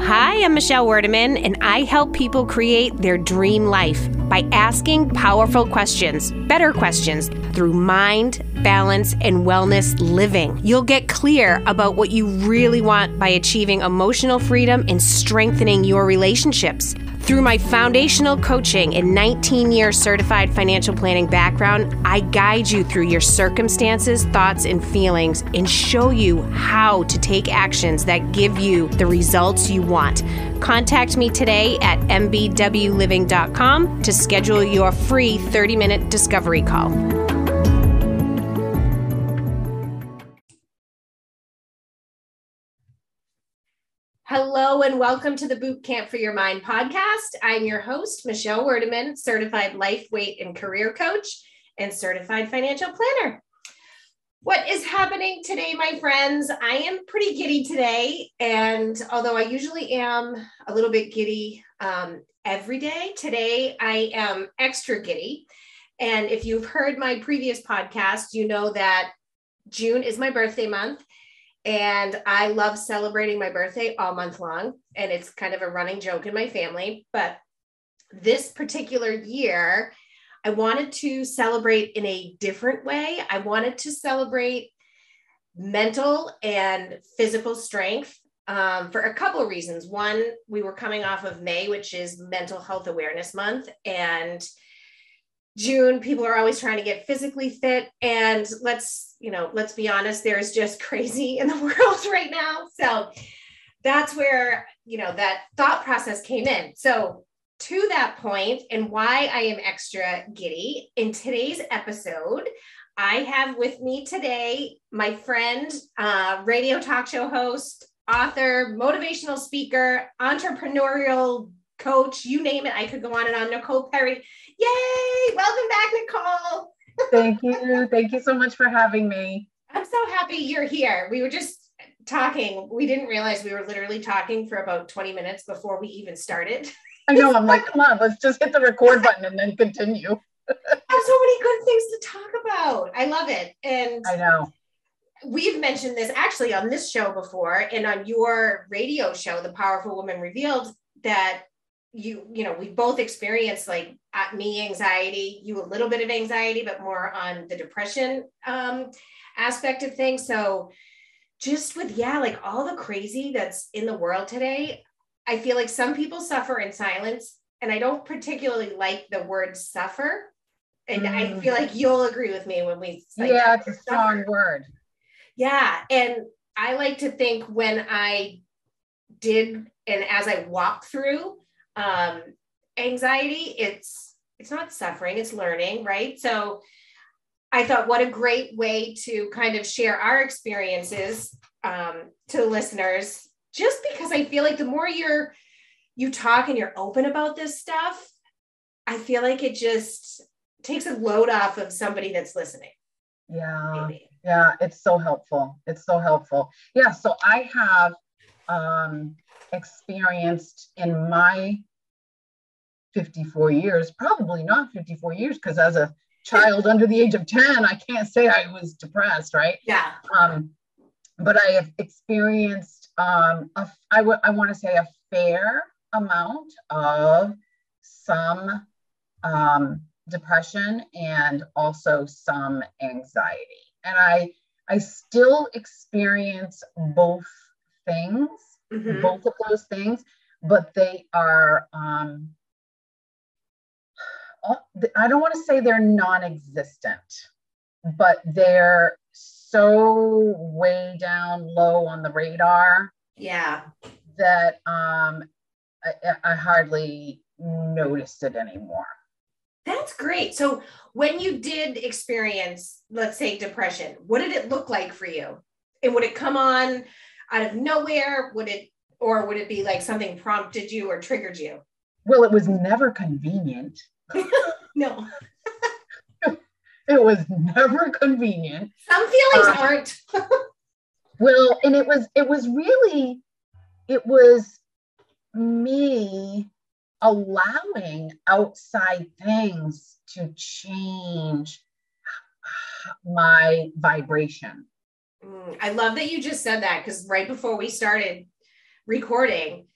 Hi, I'm Michelle Werdeman, and I help people create their dream life by asking powerful questions, better questions, through mind, balance, and wellness living. You'll get clear about what you really want by achieving emotional freedom and strengthening your relationships. Through my foundational coaching and 19 year certified financial planning background, I guide you through your circumstances, thoughts, and feelings and show you how to take actions that give you the results you want. Contact me today at mbwliving.com to schedule your free 30 minute discovery call. And welcome to the Boot Camp for Your Mind podcast. I'm your host, Michelle Werdeman, certified life, weight, and career coach and certified financial planner. What is happening today, my friends? I am pretty giddy today. And although I usually am a little bit giddy um, every day, today I am extra giddy. And if you've heard my previous podcast, you know that June is my birthday month. And I love celebrating my birthday all month long. And it's kind of a running joke in my family. But this particular year, I wanted to celebrate in a different way. I wanted to celebrate mental and physical strength um, for a couple of reasons. One, we were coming off of May, which is Mental Health Awareness Month. And June, people are always trying to get physically fit. And let's, you know, let's be honest, there's just crazy in the world right now. So that's where, you know, that thought process came in. So to that point, and why I am extra giddy, in today's episode, I have with me today my friend, uh, radio talk show host, author, motivational speaker, entrepreneurial coach, you name it. I could go on and on. Nicole Perry. Yay! Welcome back, Nicole. Thank you. Thank you so much for having me. I'm so happy you're here. We were just talking. We didn't realize we were literally talking for about 20 minutes before we even started. I know. I'm like, come on, let's just hit the record button and then continue. I have so many good things to talk about. I love it. And I know we've mentioned this actually on this show before and on your radio show, The Powerful Woman Revealed, that you you know we both experienced like me anxiety you a little bit of anxiety but more on the depression um, aspect of things so just with yeah like all the crazy that's in the world today i feel like some people suffer in silence and i don't particularly like the word suffer and mm. i feel like you'll agree with me when we like, yeah it's a strong suffer. word yeah and i like to think when i did and as i walked through um, anxiety it's it's not suffering it's learning right? So i thought what a great way to kind of share our experiences um, to the listeners just because i feel like the more you're you talk and you're open about this stuff i feel like it just takes a load off of somebody that's listening. Yeah. Maybe. yeah it's so helpful. It's so helpful. Yeah so i have um experienced in my 54 years, probably not 54 years, because as a child under the age of 10, I can't say I was depressed, right? Yeah. Um, but I have experienced, um, a, I, w- I want to say, a fair amount of some um, depression and also some anxiety. And I, I still experience both things mm-hmm. both of those things, but they are, um, I don't want to say they're non existent, but they're so way down low on the radar. Yeah. That um, I, I hardly noticed it anymore. That's great. So, when you did experience, let's say, depression, what did it look like for you? And would it come on out of nowhere? Would it, or would it be like something prompted you or triggered you? Well, it was never convenient. no. it was never convenient. Some feelings uh, aren't. well, and it was, it was really, it was me allowing outside things to change my vibration. Mm, I love that you just said that because right before we started recording,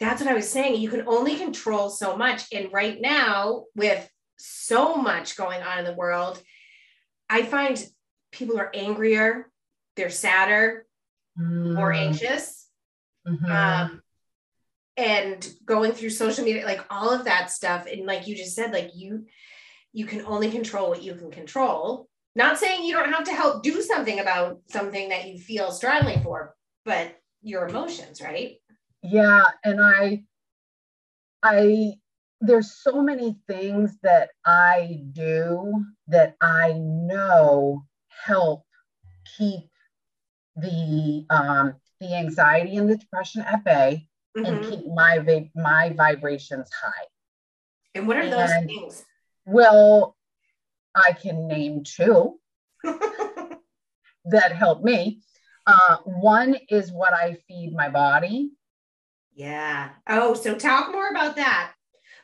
that's what I was saying. You can only control so much. And right now, with so much going on in the world, I find people are angrier, they're sadder, mm. more anxious. Mm-hmm. Um, and going through social media, like all of that stuff. And like you just said, like you you can only control what you can control. Not saying you don't have to help do something about something that you feel strongly for, but your emotions, right? Yeah. And I I there's so many things that I do that I know help keep the um, the anxiety and the depression at bay mm-hmm. and keep my my vibrations high. And what are those things? Well, I can name two that help me. Uh, one is what I feed my body. Yeah. Oh, so talk more about that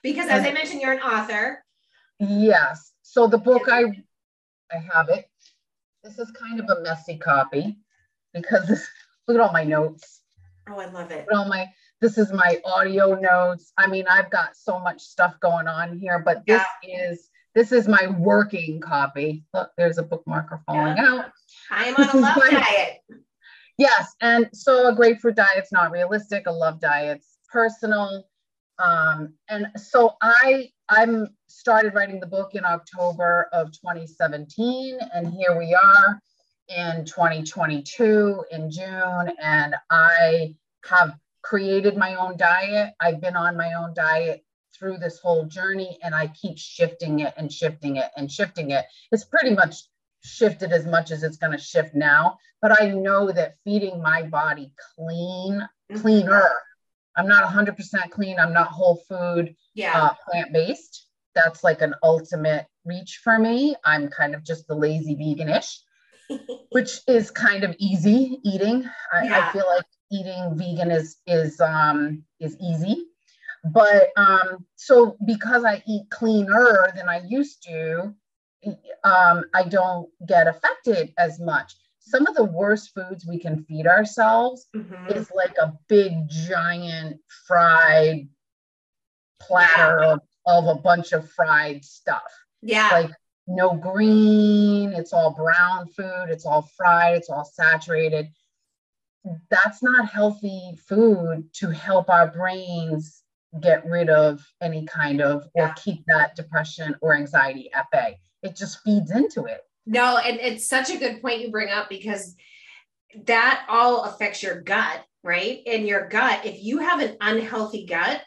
because as I mentioned, you're an author. Yes. So the book I I have it. This is kind of a messy copy because this, look at all my notes. Oh, I love it. All my this is my audio notes. I mean, I've got so much stuff going on here, but this yeah. is this is my working copy. Look, there's a bookmarker falling yeah. out. I am on a love diet. Yes, and so a grapefruit diet's not realistic. A love diet's personal. Um, and so I I'm started writing the book in October of 2017, and here we are in 2022 in June, and I have created my own diet. I've been on my own diet through this whole journey, and I keep shifting it and shifting it and shifting it. It's pretty much shifted as much as it's going to shift now, but I know that feeding my body clean, mm-hmm. cleaner. I'm not 100% clean. I'm not whole food, yeah. uh, plant based. That's like an ultimate reach for me. I'm kind of just the lazy veganish, which is kind of easy eating. I, yeah. I feel like eating vegan is is um is easy but um so because i eat cleaner than i used to um i don't get affected as much some of the worst foods we can feed ourselves mm-hmm. is like a big giant fried platter yeah. of, of a bunch of fried stuff yeah like no green it's all brown food it's all fried it's all saturated that's not healthy food to help our brains get rid of any kind of or keep that depression or anxiety at bay. It just feeds into it. No, and it's such a good point you bring up because that all affects your gut, right? And your gut, if you have an unhealthy gut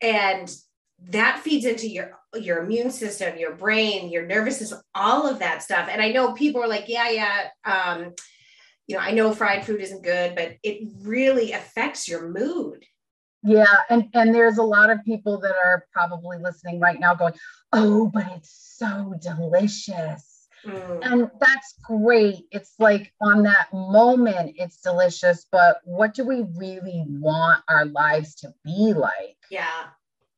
and that feeds into your your immune system, your brain, your nervous system, all of that stuff. And I know people are like, yeah, yeah, um, you know, I know fried food isn't good, but it really affects your mood. Yeah, and and there's a lot of people that are probably listening right now going, "Oh, but it's so delicious." Mm. And that's great. It's like on that moment it's delicious, but what do we really want our lives to be like? Yeah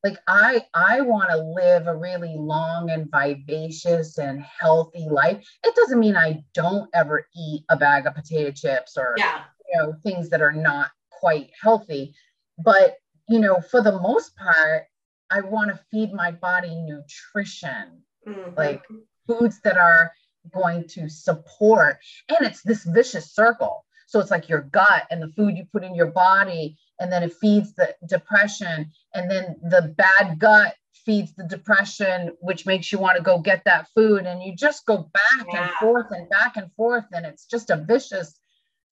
like i i want to live a really long and vivacious and healthy life it doesn't mean i don't ever eat a bag of potato chips or yeah. you know things that are not quite healthy but you know for the most part i want to feed my body nutrition mm-hmm. like foods that are going to support and it's this vicious circle so it's like your gut and the food you put in your body and then it feeds the depression and then the bad gut feeds the depression which makes you want to go get that food and you just go back yeah. and forth and back and forth and it's just a vicious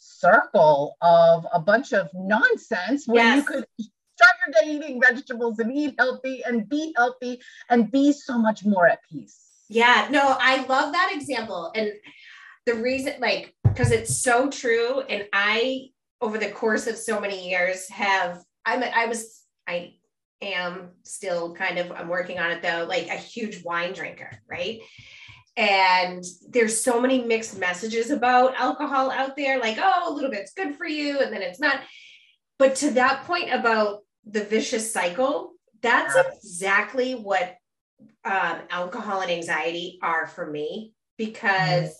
circle of a bunch of nonsense where yes. you could start your day eating vegetables and eat healthy and be healthy and be so much more at peace. Yeah no i love that example. And the reason like because it's so true. And i over the course of so many years have I'm I was I am still kind of I'm working on it though like a huge wine drinker right and there's so many mixed messages about alcohol out there like oh a little bit's good for you and then it's not. But to that point about the vicious cycle that's exactly what um, alcohol and anxiety are for me because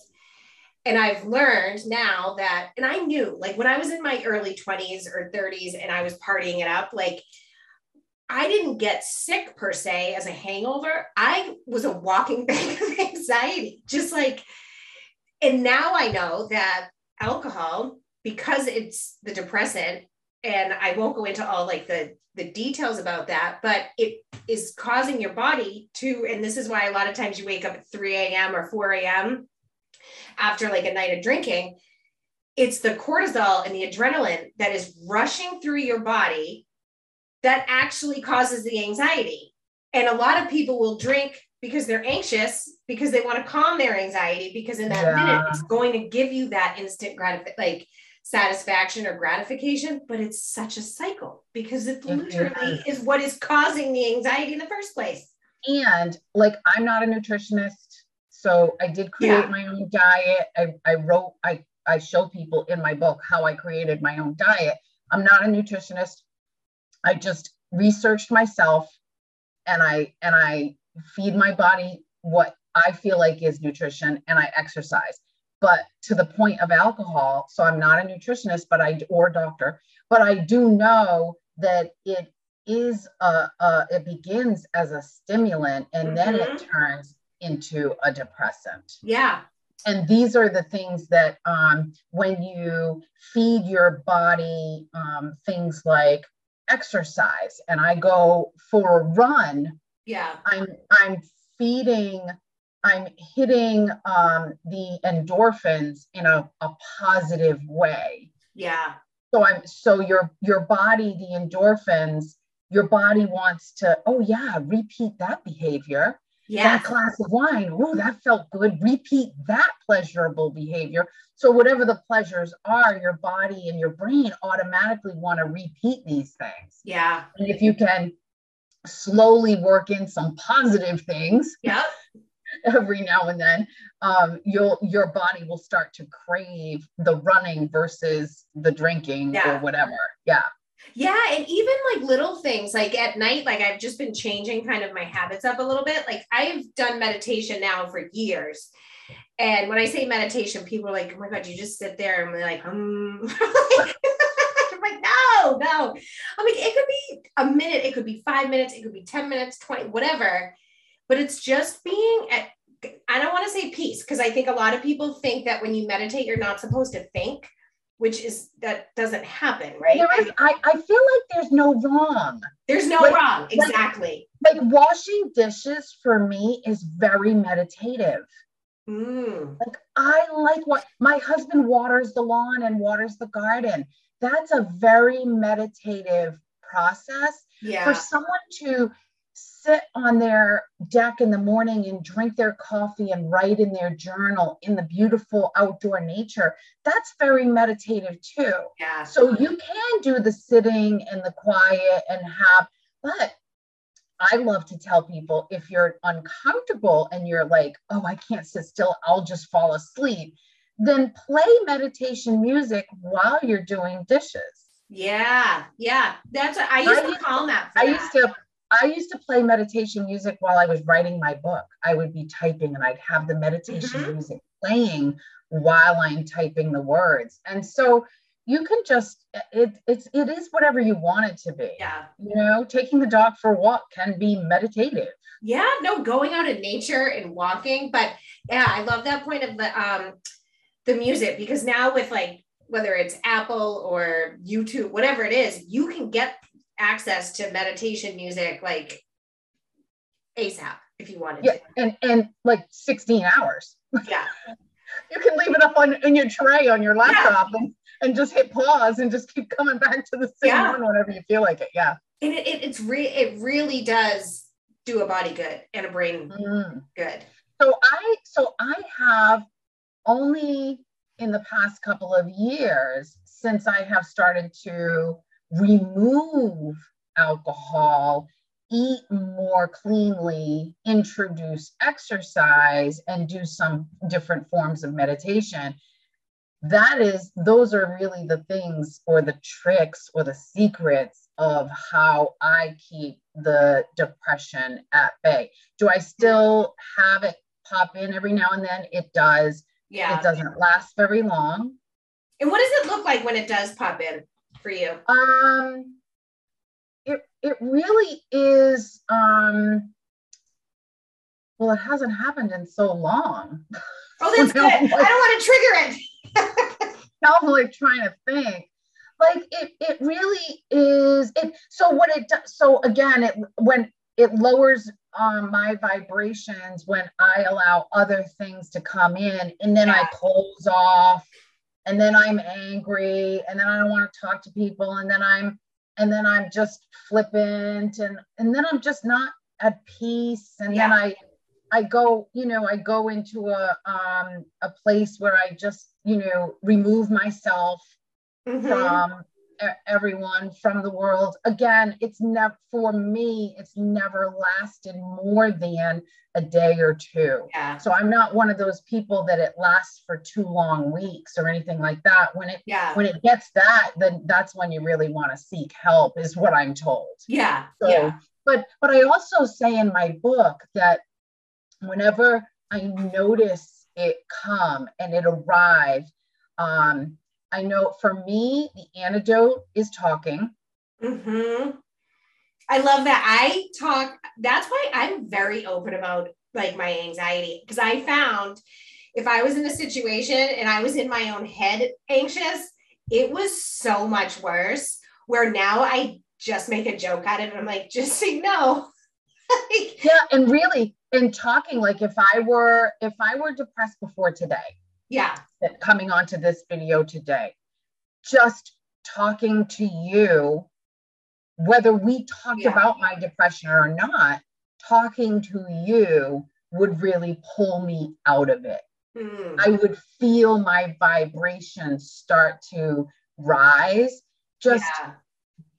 And I've learned now that, and I knew like when I was in my early 20s or 30s and I was partying it up, like I didn't get sick per se as a hangover. I was a walking bag of anxiety, just like, and now I know that alcohol, because it's the depressant, and I won't go into all like the the details about that, but it is causing your body to, and this is why a lot of times you wake up at 3 a.m. or 4 a.m. after like a night of drinking. It's the cortisol and the adrenaline that is rushing through your body that actually causes the anxiety. And a lot of people will drink because they're anxious because they want to calm their anxiety because in that yeah. minute it's going to give you that instant gratification like satisfaction or gratification but it's such a cycle because it literally is what is causing the anxiety in the first place and like i'm not a nutritionist so i did create yeah. my own diet I, I wrote i i show people in my book how i created my own diet i'm not a nutritionist I just researched myself and I and I feed my body what I feel like is nutrition and I exercise. But to the point of alcohol, so I'm not a nutritionist, but I or doctor, but I do know that it is a, a it begins as a stimulant and mm-hmm. then it mm-hmm. turns into a depressant. Yeah. And these are the things that um, when you feed your body um, things like exercise and I go for a run, yeah, I'm I'm feeding, I'm hitting um, the endorphins in a, a positive way. Yeah. So I'm so your your body, the endorphins, your body wants to, oh yeah, repeat that behavior yeah. that glass of wine. Oh, that felt good. Repeat that pleasurable behavior. So, whatever the pleasures are, your body and your brain automatically want to repeat these things. Yeah. And if you can slowly work in some positive things. Yeah. Every now and then, um, you'll your body will start to crave the running versus the drinking yeah. or whatever. Yeah. Yeah. And even like little things like at night, like I've just been changing kind of my habits up a little bit. Like I've done meditation now for years. And when I say meditation, people are like, oh my God, you just sit there and we're like, um, like, no, no. I'm like, it could be a minute, it could be five minutes, it could be 10 minutes, 20, whatever. But it's just being at, I don't want to say peace because I think a lot of people think that when you meditate, you're not supposed to think which is that doesn't happen, right? There is, I, I feel like there's no wrong. There's no like, wrong, exactly. Like, like, washing dishes for me is very meditative. Mm. Like I like what my husband waters the lawn and waters the garden. That's a very meditative process. Yeah. For someone to sit on their deck in the morning and drink their coffee and write in their journal in the beautiful outdoor nature, that's very meditative too. Yeah. So you can do the sitting and the quiet and have, but I love to tell people if you're uncomfortable and you're like, oh, I can't sit still, I'll just fall asleep, then play meditation music while you're doing dishes. Yeah, yeah. That's what I used I to call that. I that. used to I used to play meditation music while I was writing my book. I would be typing and I'd have the meditation mm-hmm. music playing while I'm typing the words. And so you can just it it's it is whatever you want it to be. Yeah. You know, taking the dog for a walk can be meditative. Yeah, no, going out in nature and walking. But yeah, I love that point of the um the music because now with like whether it's Apple or YouTube, whatever it is, you can get access to meditation music like ASAP if you wanted yeah, to. And and like 16 hours. Yeah. you can leave it up on in your tray on your laptop yeah. and, and just hit pause and just keep coming back to the same yeah. one whenever you feel like it. Yeah. And it, it it's re it really does do a body good and a brain mm. good. So I so I have only in the past couple of years since I have started to remove alcohol, eat more cleanly, introduce exercise, and do some different forms of meditation. That is, those are really the things or the tricks or the secrets of how I keep the depression at bay. Do I still have it pop in every now and then? It does. Yeah. It doesn't last very long. And what does it look like when it does pop in for you? Um, it it really is. Um, well, it hasn't happened in so long. Oh, that's good. I don't want to trigger it. I'm like trying to think. Like it, it really is. It so what it does. So again, it when it lowers um, my vibrations when I allow other things to come in, and then yeah. I close off, and then I'm angry, and then I don't want to talk to people, and then I'm and then I'm just flippant, and and then I'm just not at peace, and yeah. then I I go, you know, I go into a um, a place where I just, you know, remove myself mm-hmm. from everyone, from the world. Again, it's never for me. It's never lasted more than a day or two. Yeah. So I'm not one of those people that it lasts for two long weeks or anything like that. When it yeah. when it gets that, then that's when you really want to seek help, is what I'm told. Yeah. So, yeah. but but I also say in my book that whenever I notice it come and it arrive, um, I know for me, the antidote is talking. Mm-hmm. I love that. I talk, that's why I'm very open about like my anxiety because I found if I was in a situation and I was in my own head anxious, it was so much worse. Where now I just make a joke out of it. I'm like, just say no. yeah, and really, in talking, like if I were if I were depressed before today, yeah, coming onto this video today, just talking to you, whether we talked yeah. about my depression or not, talking to you would really pull me out of it. Mm. I would feel my vibrations start to rise just yeah.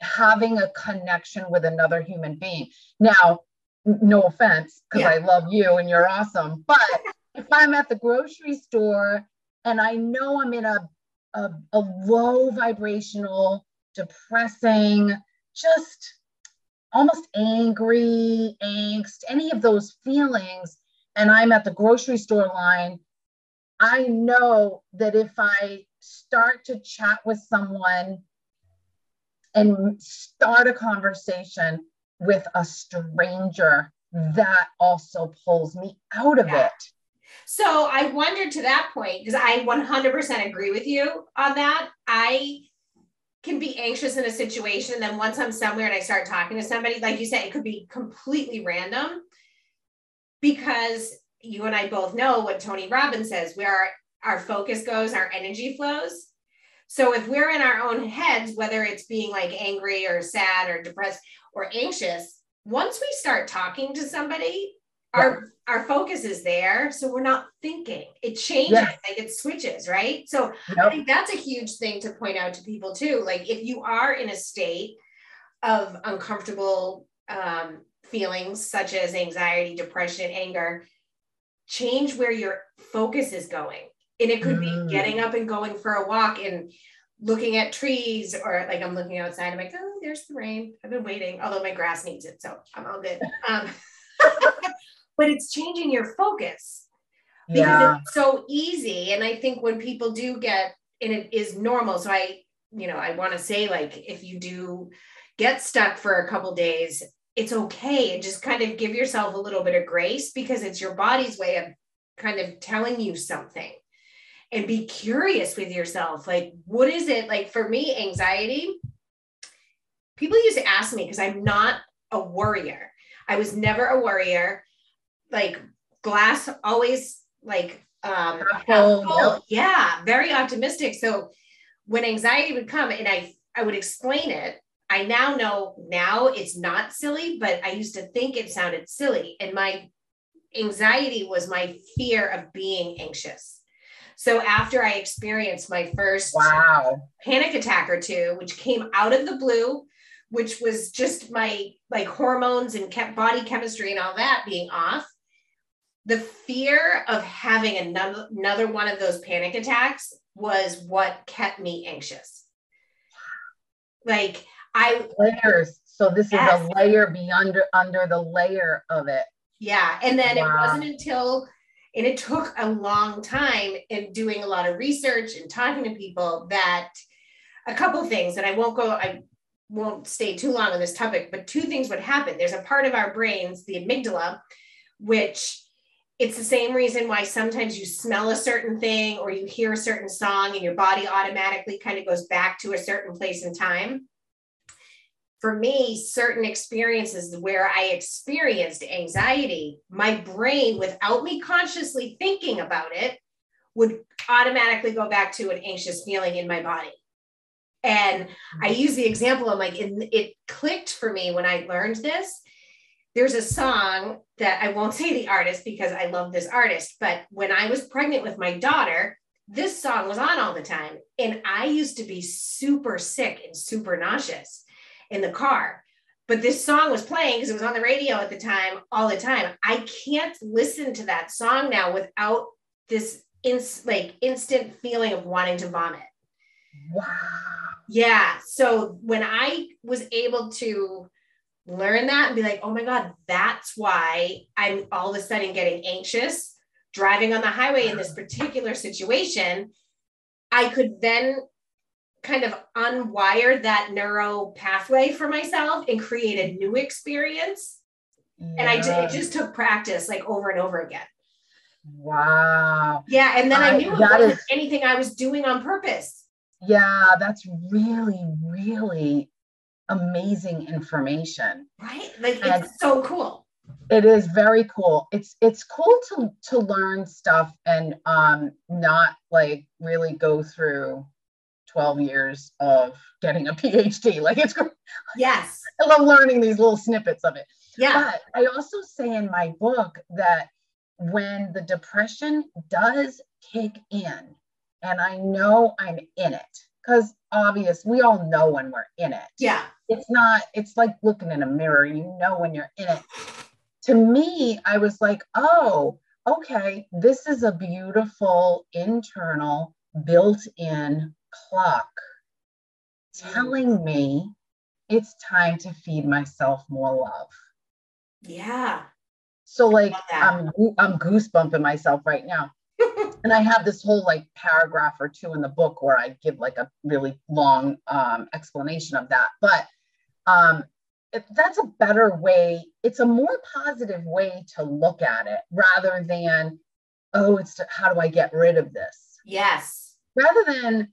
having a connection with another human being. Now, no offense, because yeah. I love you and you're awesome. But if I'm at the grocery store and I know I'm in a, a, a low vibrational, depressing, just almost angry, angst, any of those feelings, and I'm at the grocery store line, I know that if I start to chat with someone and start a conversation, with a stranger, that also pulls me out of yeah. it. So I wondered to that point, because I 100% agree with you on that. I can be anxious in a situation. And then once I'm somewhere and I start talking to somebody, like you said, it could be completely random because you and I both know what Tony Robbins says, where our focus goes, our energy flows. So if we're in our own heads, whether it's being like angry or sad or depressed, or anxious, once we start talking to somebody, our our focus is there so we're not thinking it changes yes. like it switches right so yep. i think that's a huge thing to point out to people too like if you are in a state of uncomfortable um, feelings such as anxiety depression anger change where your focus is going and it could mm. be getting up and going for a walk and looking at trees or like I'm looking outside. I'm like, oh, there's the rain. I've been waiting, although my grass needs it, so I'm all good. Um, but it's changing your focus because yeah. it's so easy. And I think when people do get, and it is normal. So I, you know, I want to say like if you do get stuck for a couple days, it's okay. And just kind of give yourself a little bit of grace because it's your body's way of kind of telling you something and be curious with yourself. Like, what is it? Like, for me, anxiety, people used to ask me because I'm not a worrier. I was never a worrier. Like, glass always like, um, full. yeah, very optimistic. So, when anxiety would come and I, I would explain it, I now know now it's not silly, but I used to think it sounded silly. And my anxiety was my fear of being anxious. So after I experienced my first wow. panic attack or two, which came out of the blue, which was just my like hormones and kept body chemistry and all that being off, the fear of having another another one of those panic attacks was what kept me anxious. Like I layers. So this yes. is a layer beyond under under the layer of it. Yeah. And then wow. it wasn't until And it took a long time in doing a lot of research and talking to people that a couple things, and I won't go, I won't stay too long on this topic, but two things would happen. There's a part of our brains, the amygdala, which it's the same reason why sometimes you smell a certain thing or you hear a certain song and your body automatically kind of goes back to a certain place in time for me, certain experiences where I experienced anxiety, my brain, without me consciously thinking about it, would automatically go back to an anxious feeling in my body. And I mm-hmm. use the example of like, it, it clicked for me when I learned this. There's a song that I won't say the artist because I love this artist, but when I was pregnant with my daughter, this song was on all the time. And I used to be super sick and super nauseous in the car. But this song was playing because it was on the radio at the time, all the time. I can't listen to that song now without this ins- like instant feeling of wanting to vomit. Wow. Yeah. So when I was able to learn that and be like, oh my God, that's why I'm all of a sudden getting anxious driving on the highway in this particular situation, I could then kind of unwire that neuro pathway for myself and create a new experience. Yeah. And I it just took practice like over and over again. Wow. Yeah. And then I, I knew it wasn't is, anything I was doing on purpose. Yeah, that's really, really amazing information. Right? Like and it's so cool. It is very cool. It's it's cool to to learn stuff and um not like really go through 12 years of getting a PhD. Like it's yes. I love learning these little snippets of it. Yeah. But I also say in my book that when the depression does kick in, and I know I'm in it, because obvious, we all know when we're in it. Yeah. It's not, it's like looking in a mirror, you know when you're in it. To me, I was like, oh, okay, this is a beautiful internal built in clock telling me it's time to feed myself more love. Yeah. So like I'm I'm goosebumping myself right now. and I have this whole like paragraph or two in the book where I give like a really long um, explanation of that. But um, if that's a better way. It's a more positive way to look at it rather than, oh, it's to, how do I get rid of this? Yes. Rather than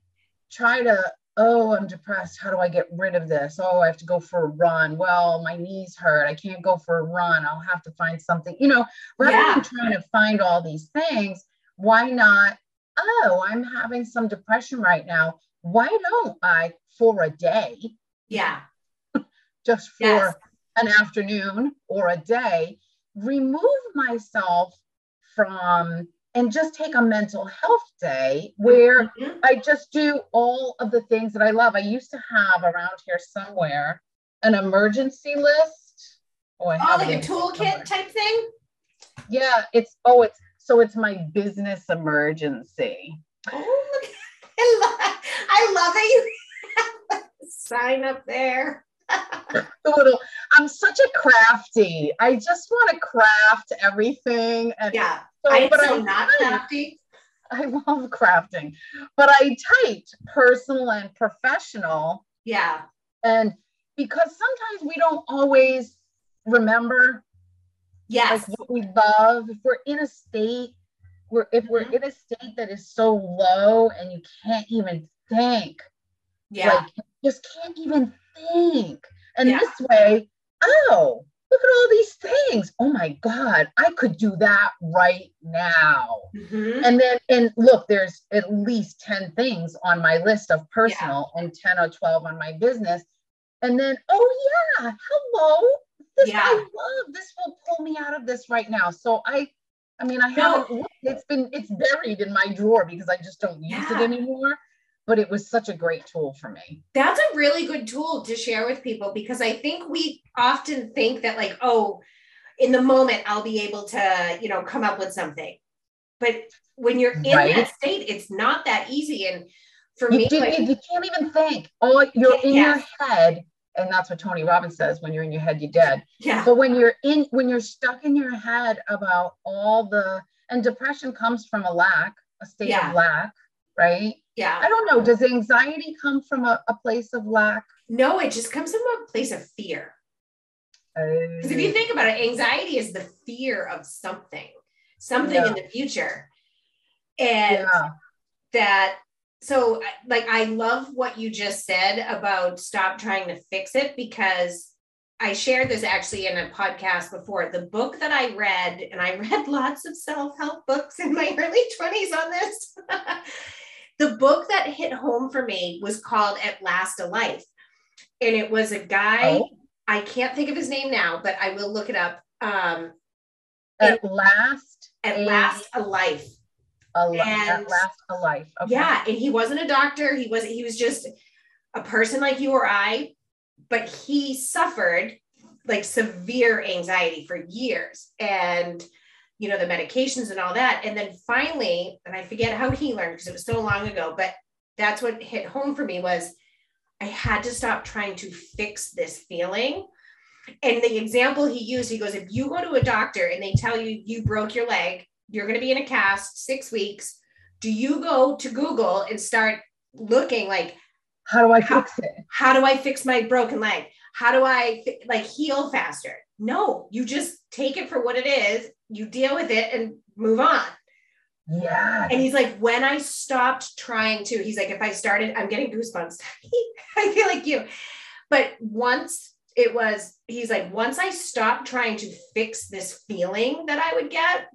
try to oh i'm depressed how do i get rid of this oh i have to go for a run well my knees hurt i can't go for a run i'll have to find something you know rather yeah. than trying to find all these things why not oh i'm having some depression right now why don't i for a day yeah just for yes. an afternoon or a day remove myself from and just take a mental health day where mm-hmm. I just do all of the things that I love. I used to have around here somewhere an emergency list. Oh, I oh like a toolkit type thing? Yeah, it's oh, it's so it's my business emergency. Oh, look, I love, I love that you sign up there. Little, I'm such a crafty. I just want to craft everything. And yeah, so, I but am not crafty. I love crafting, but I typed personal and professional. Yeah. And because sometimes we don't always remember yes. like what we love. If we're in a state where if we're mm-hmm. in a state that is so low and you can't even think. Yeah. Like just can't even think. And yeah. this way, oh, look at all these things. Oh my God, I could do that right now. Mm-hmm. And then, and look, there's at least 10 things on my list of personal yeah. and 10 or 12 on my business. And then, oh yeah, hello. This yeah. I love. This will pull me out of this right now. So I, I mean, I haven't, it's been, it's buried in my drawer because I just don't use yeah. it anymore but it was such a great tool for me. That's a really good tool to share with people because I think we often think that like, oh, in the moment I'll be able to, you know, come up with something. But when you're in right. that state, it's not that easy. And for you me, like, you can't even think. Oh, you're in yes. your head. And that's what Tony Robbins says when you're in your head, you're dead. Yeah. But when you're in, when you're stuck in your head about all the and depression comes from a lack, a state Yeah. of lack, right? Yeah. I don't know. Does anxiety come from a, a place of lack? No, it just comes from a place of fear. Because if you oh. think about it, anxiety is the fear of something, something Yeah. in the future. And yeah, that, so like, I love what you just said about stop trying to fix it because I shared this actually in a podcast before. The book that I read, and I read lots of self help books in my early 20s on this. the book that hit home for me was called At Last a Life. And it was a guy, Oh. I can't think of his name now, but I will look it up. Um, at last, At a- Last a Life. a li- and- at last a life. Okay. Yeah, and he wasn't a doctor. He was he was just a person like you or I, but he suffered like severe anxiety for years and you know the medications and all that and then finally and I forget how he learned because it was so long ago, but that's what hit home for me was I had to stop trying to fix this feeling. And the example he used, he goes, if you go to a doctor and they tell you you broke your leg, you're going to be in a cast six weeks. Do you go to Google and start looking like, How do I How- fix it? how do I fix my broken leg? How do I like heal faster? No, you just take it for what it is, you deal with it and move on. Yeah. And he's like, when I stopped trying to, he's like, if I started, I'm getting goosebumps. I feel like you. But once it was, he's like, once I stopped trying to fix this feeling that I would get,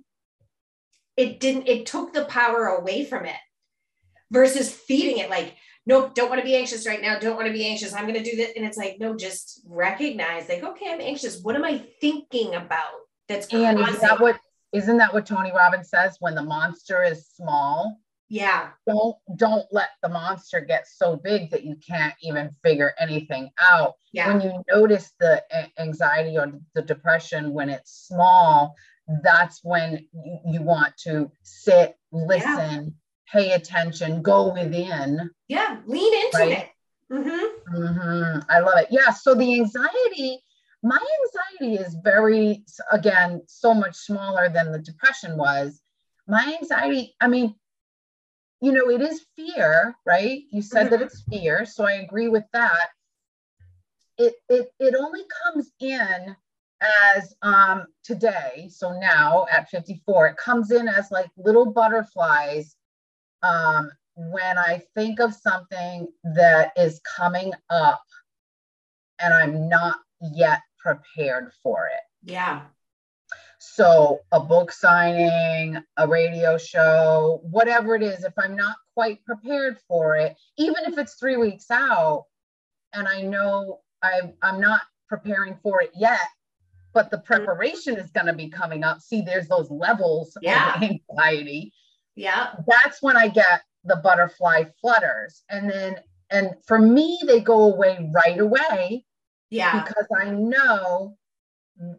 it didn't, it took the power away from it versus feeding it like, nope, don't want to be anxious right now. Don't want to be anxious. I'm going to do this. And it's like, no, just recognize, like, okay, I'm anxious. What am I thinking about? That's And is that what isn't that what Tony Robbins says when the monster is small? yeah, Don't don't let the monster get so big that you can't even figure anything out. yeah, When you notice the anxiety or the depression when it's small, that's when you, you want to sit, listen, pay attention, go within. yeah. Lean into Right. it. Mm-hmm. Mhm. I love it. Yeah. So the anxiety, my anxiety is very, again, so much smaller than the depression was. My anxiety, I mean, you know, it is fear, right? You said that Mhm. it's fear, so I agree with that. It it it only comes in as um today, so now at 54, it comes in as like little butterflies um when I think of something that is coming up and I'm not yet prepared for it. Yeah. So, a book signing, a radio show, whatever it is, if I'm not quite prepared for it, even if it's three weeks out and I know I, I'm not preparing for it yet, but the preparation is going to be coming up. See, there's those levels Yeah. of anxiety Yeah. that's when I get the butterfly flutters. And then, and for me, they go away right away Yeah. because I know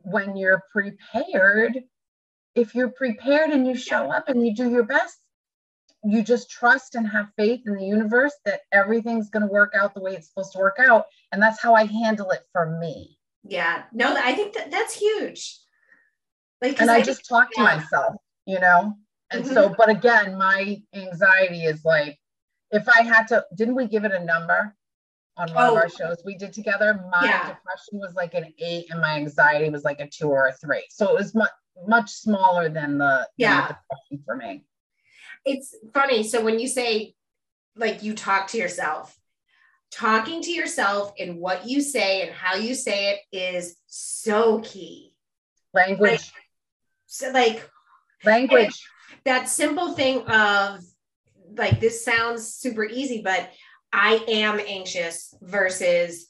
when you're prepared, if you're prepared and you show up and you do your best, you just trust and have faith in the universe that everything's going to work out the way it's supposed to work out. And that's how I handle it for me. Yeah. No, I think that that's huge. Like, And I think- just talk to yeah. myself, you know? And Mm-hmm. so, but again, my anxiety is like, if I had to, didn't we give it a number on one Oh. of our shows we did together? My Yeah. depression was like an eight and my anxiety was like a two or a three. So it was much, much smaller than the, than the Yeah. depression for me. it's funny. So when you say like you talk to yourself, talking to yourself and what you say and how you say it is so key. Language, So like language. that simple thing of like this sounds super easy, but I am anxious versus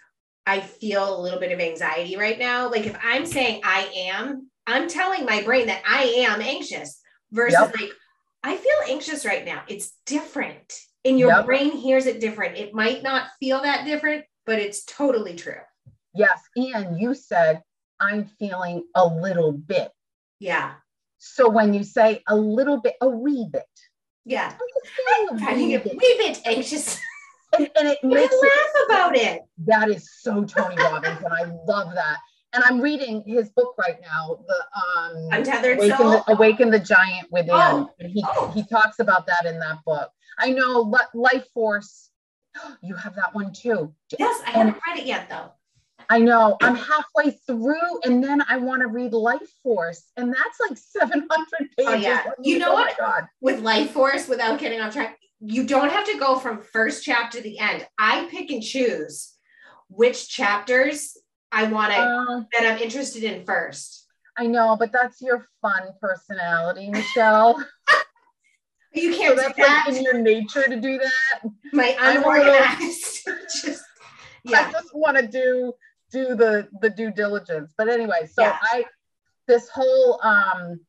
I feel a little bit of anxiety right now. Like if I'm saying I am, I'm telling my brain that I am anxious versus Yep. like I feel anxious right now. It's different. And your Yep. brain hears it different. It might not feel that different, but it's totally true. Yes. And you said, I'm feeling a little bit. Yeah. So when you say a little bit, a wee bit, Yeah. I'm a wee bit. wee bit anxious. And, and it You makes can it laugh about it. That is so Tony Robbins, and I love that and I'm reading his book right now, the um Untethered Awaken Soul. the, Awaken the Giant Within. Oh, And he oh. he talks about that in that book. I know Li- Life Force. You have that one too. yes, I haven't read it yet though. I know. I'm halfway through, and then I want to read Life Force, and that's like 700 pages. Oh, yeah. You know oh what? God. With Life Force, without getting off track, you don't have to go from first chapter to the end. I pick and choose which chapters I want to Uh, that I'm interested in first. I know, but that's your fun personality, Michelle. You can't do that's that. like in your nature to do that. My I'm a little- unorganized. Just I just want to do do the the due diligence. But anyway, so Yeah. I this whole um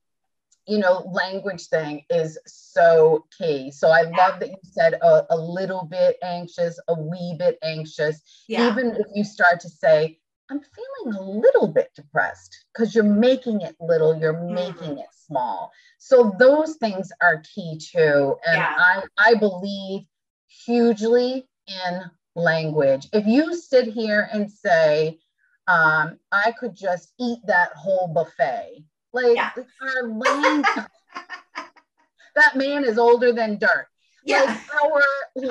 you know language thing is so key. So I love that you said a, a little bit anxious, a wee bit anxious. yeah, Even if you start to say, I'm feeling a little bit depressed because you're making it little, you're Mm-hmm. making it small. So those things are key too. And Yeah. I, I believe hugely in language. If you sit here and say, um, I could just eat that whole buffet, like Yeah. our that man is older than dirt. yeah. Like our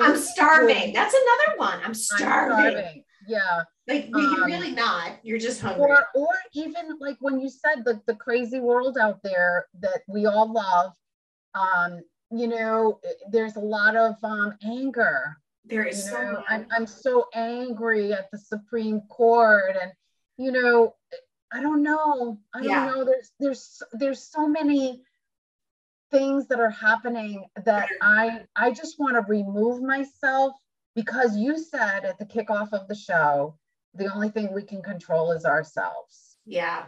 I'm starving. That's another one. I'm I'm starving. starving. Yeah. Like well, you're Um, really not. You're just hungry. or or even like when you said the, the crazy world out there that we all love um you know there's a lot of um anger There is you is so. I'm, I'm so angry at the supreme court and you know i don't know i don't know there's there's there's so many things that are happening that i i just want to remove myself because you said at the kickoff of the show the only thing we can control is ourselves yeah.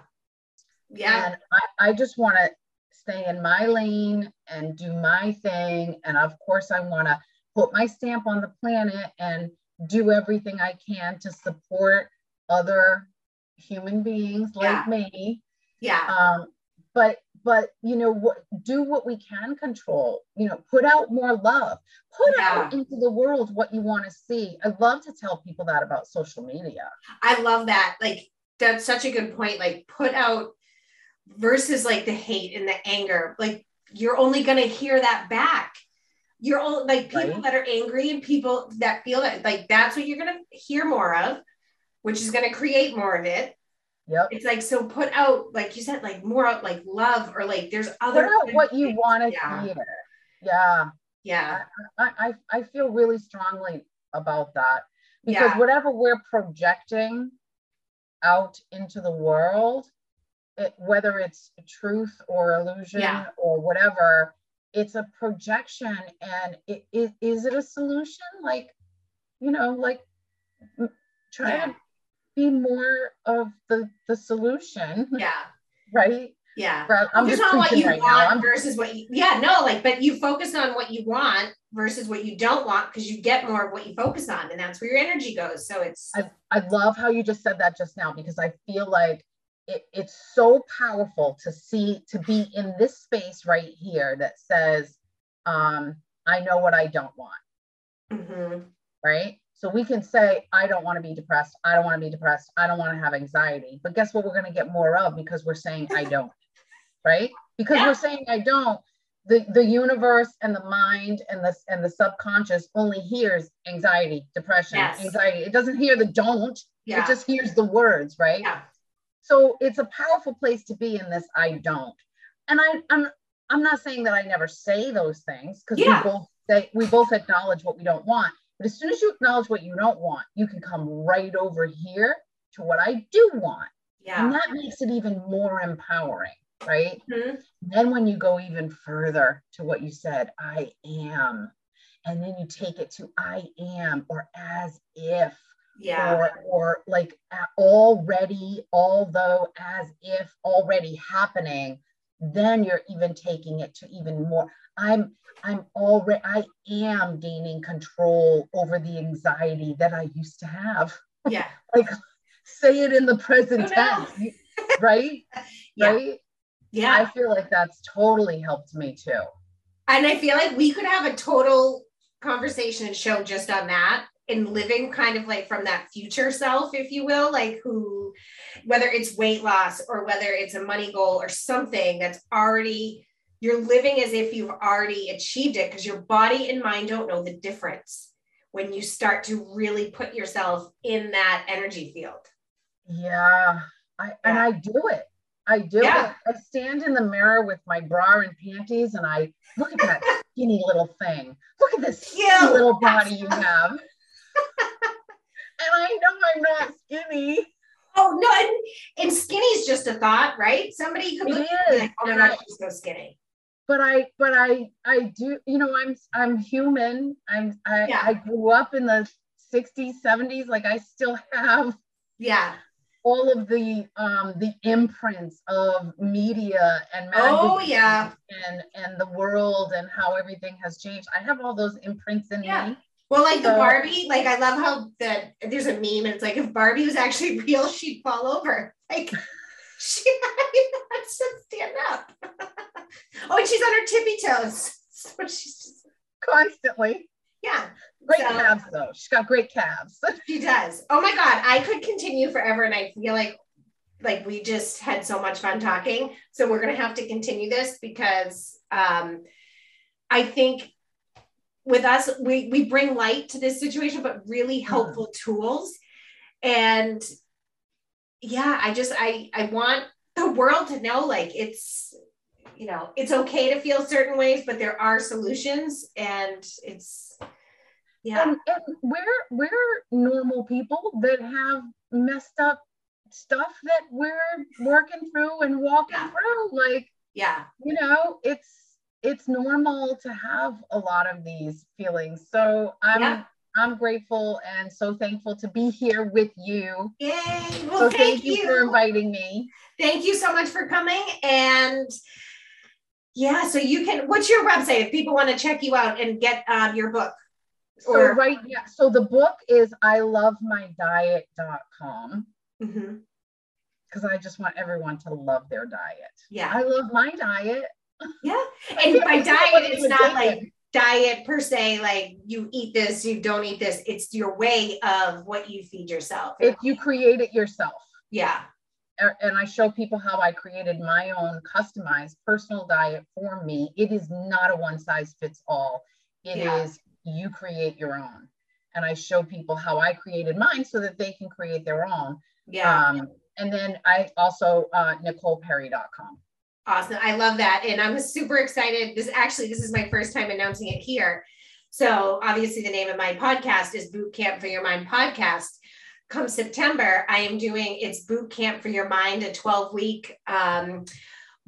Yeah. and I, I just want to stay in my lane and do my thing. And of course, I want to put my stamp on the planet and do everything I can to support other human beings like Yeah. me. Yeah. Um, but but you know what do what we can control you know put out more love put out into the world what you want to see i love to tell people that about social media I love that. Like that's such a good point. Like put out versus like the hate and the anger. Like you're only gonna hear that back. You're all like people Right. that are angry and people that feel that like that's what you're gonna hear more of, which is gonna create more of it. yep It's like so put out, like you said, like more out like love or like there's other put out what you want to Yeah. hear yeah Yeah. I, I, I feel really strongly about that because Yeah. whatever we're projecting out into the world, it, whether it's truth or illusion Yeah. or whatever, it's a projection. And it, it, is it a solution? Like, you know, like try to be more of the, the solution, Yeah. right? Yeah. I'm focus just on what you right want now. Versus what you yeah no like but you focus on what you want versus what you don't want because you get more of what you focus on and that's where your energy goes so it's I, I love how you just said that just now because I feel like it, it's so powerful to see to be in this space right here that says um, I know what I don't want, Mm-hmm. right? So we can say I don't want to be depressed, I don't want to be depressed, I don't want to have anxiety. But guess what we're going to get more of because we're saying I don't, right? Because Yeah. we're saying I don't. The, the universe and the mind and the and the subconscious only hears anxiety, depression, Yes. anxiety. It doesn't hear the don't. yeah It just hears the words, right? yeah So it's a powerful place to be in this I don't. And I I'm I'm not saying that I never say those things because Yeah. we both say we both acknowledge what we don't want. But as soon as you acknowledge what you don't want, you can come right over here to what I do want. And that makes it even more empowering, right? Mhm. Then when you go even further to what you said, I am. And then you take it to I am or as if yeah or or like already although as if already happening then you're even taking it to even more i'm i'm already i am gaining control over the anxiety that i used to have. Yeah. Like say it in the present tense right? Yeah. Right? Yeah. I feel like that's totally helped me too. And i feel like we could have a total conversation and show just on that and living kind of like from that future self if you will like who whether it's weight loss or whether it's a money goal or something that's already you're living as if you've already achieved it because your body and mind don't know the difference when you start to really put yourself in that energy field. Yeah, I, yeah. and I do it. I do yeah. it. I stand in the mirror with my bra and panties and I look at that skinny little thing. Look at this skinny little body you have. and I know I'm not skinny. Oh no, and, and skinny is just a thought, right? Somebody could look like, oh my gosh, she's so skinny. But I, but I, I do, you know, I'm, I'm human. I'm, I, yeah. I grew up in the 60s, 70s. Like I still have, yeah, all of the um the imprints of media and oh yeah and and the world and how everything has changed i have all those imprints in yeah. me well like so, the barbie like i love how that there's a meme and it's like if barbie was actually real she'd fall over like she had to stand up oh and she's on her tippy toes so she's just constantly yeah Great so, calves, though. She's got great calves. she does. Oh my God. I could continue forever. And I feel like like we just had so much fun talking. So we're gonna have to continue this because um I think with us, we we bring light to this situation, but really helpful mm. tools. And yeah, I just I I want the world to know like it's you know it's okay to feel certain ways, but there are solutions and it's yeah. And, and we're we're normal people that have messed up stuff that we're working through and walking yeah. through. Like, yeah, you know, it's it's normal to have a lot of these feelings. So I'm yeah. I'm grateful and so thankful to be here with you. Yay! Well, so thank, thank you. you for inviting me. Thank you so much for coming. And yeah, so you can. What's your website if people want to check you out and get um, your book? So or, right, yeah. So the book is I love my diet.com. Mm-hmm. Because I just want everyone to love their diet. Yeah. I love my diet. Yeah. And by diet, it's not like diet per se, like you eat this, you don't eat this. It's your way of what you feed yourself. If you create it yourself. Yeah. And I show people how I created my own customized personal diet for me. It is not a one size fits all. It yeah. is you create your own. And I show people how I created mine so that they can create their own. Yeah. Um, and then I also uh, NicolePerry.com. Awesome. I love that. And I'm super excited. This actually, this is my first time announcing it here. So obviously the name of my podcast is Boot Camp for Your Mind podcast. Come September, I am doing it's Boot Camp for Your Mind, a 12 week um,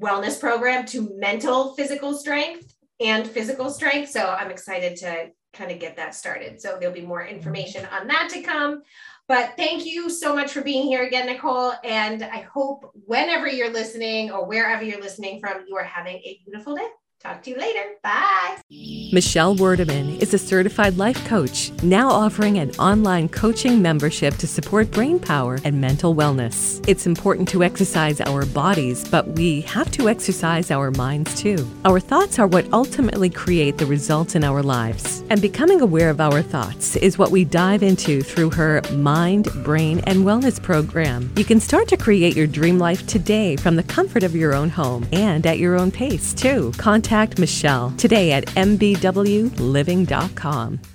wellness program to mental physical strength and physical strength. So I'm excited to kind of get that started. So there'll be more information on that to come. But thank you so much for being here again, Nicole. And I hope whenever you're listening or wherever you're listening from, you are having a beautiful day. Talk to you later. Bye. Michelle Werdeman is a certified life coach, now offering an online coaching membership to support brain power and mental wellness. It's important to exercise our bodies, but we have to exercise our minds too. Our thoughts are what ultimately create the results in our lives. And becoming aware of our thoughts is what we dive into through her Mind, Brain, and Wellness program. You can start to create your dream life today from the comfort of your own home and at your own pace too. Contact Contact Michelle today at mbwliving.com.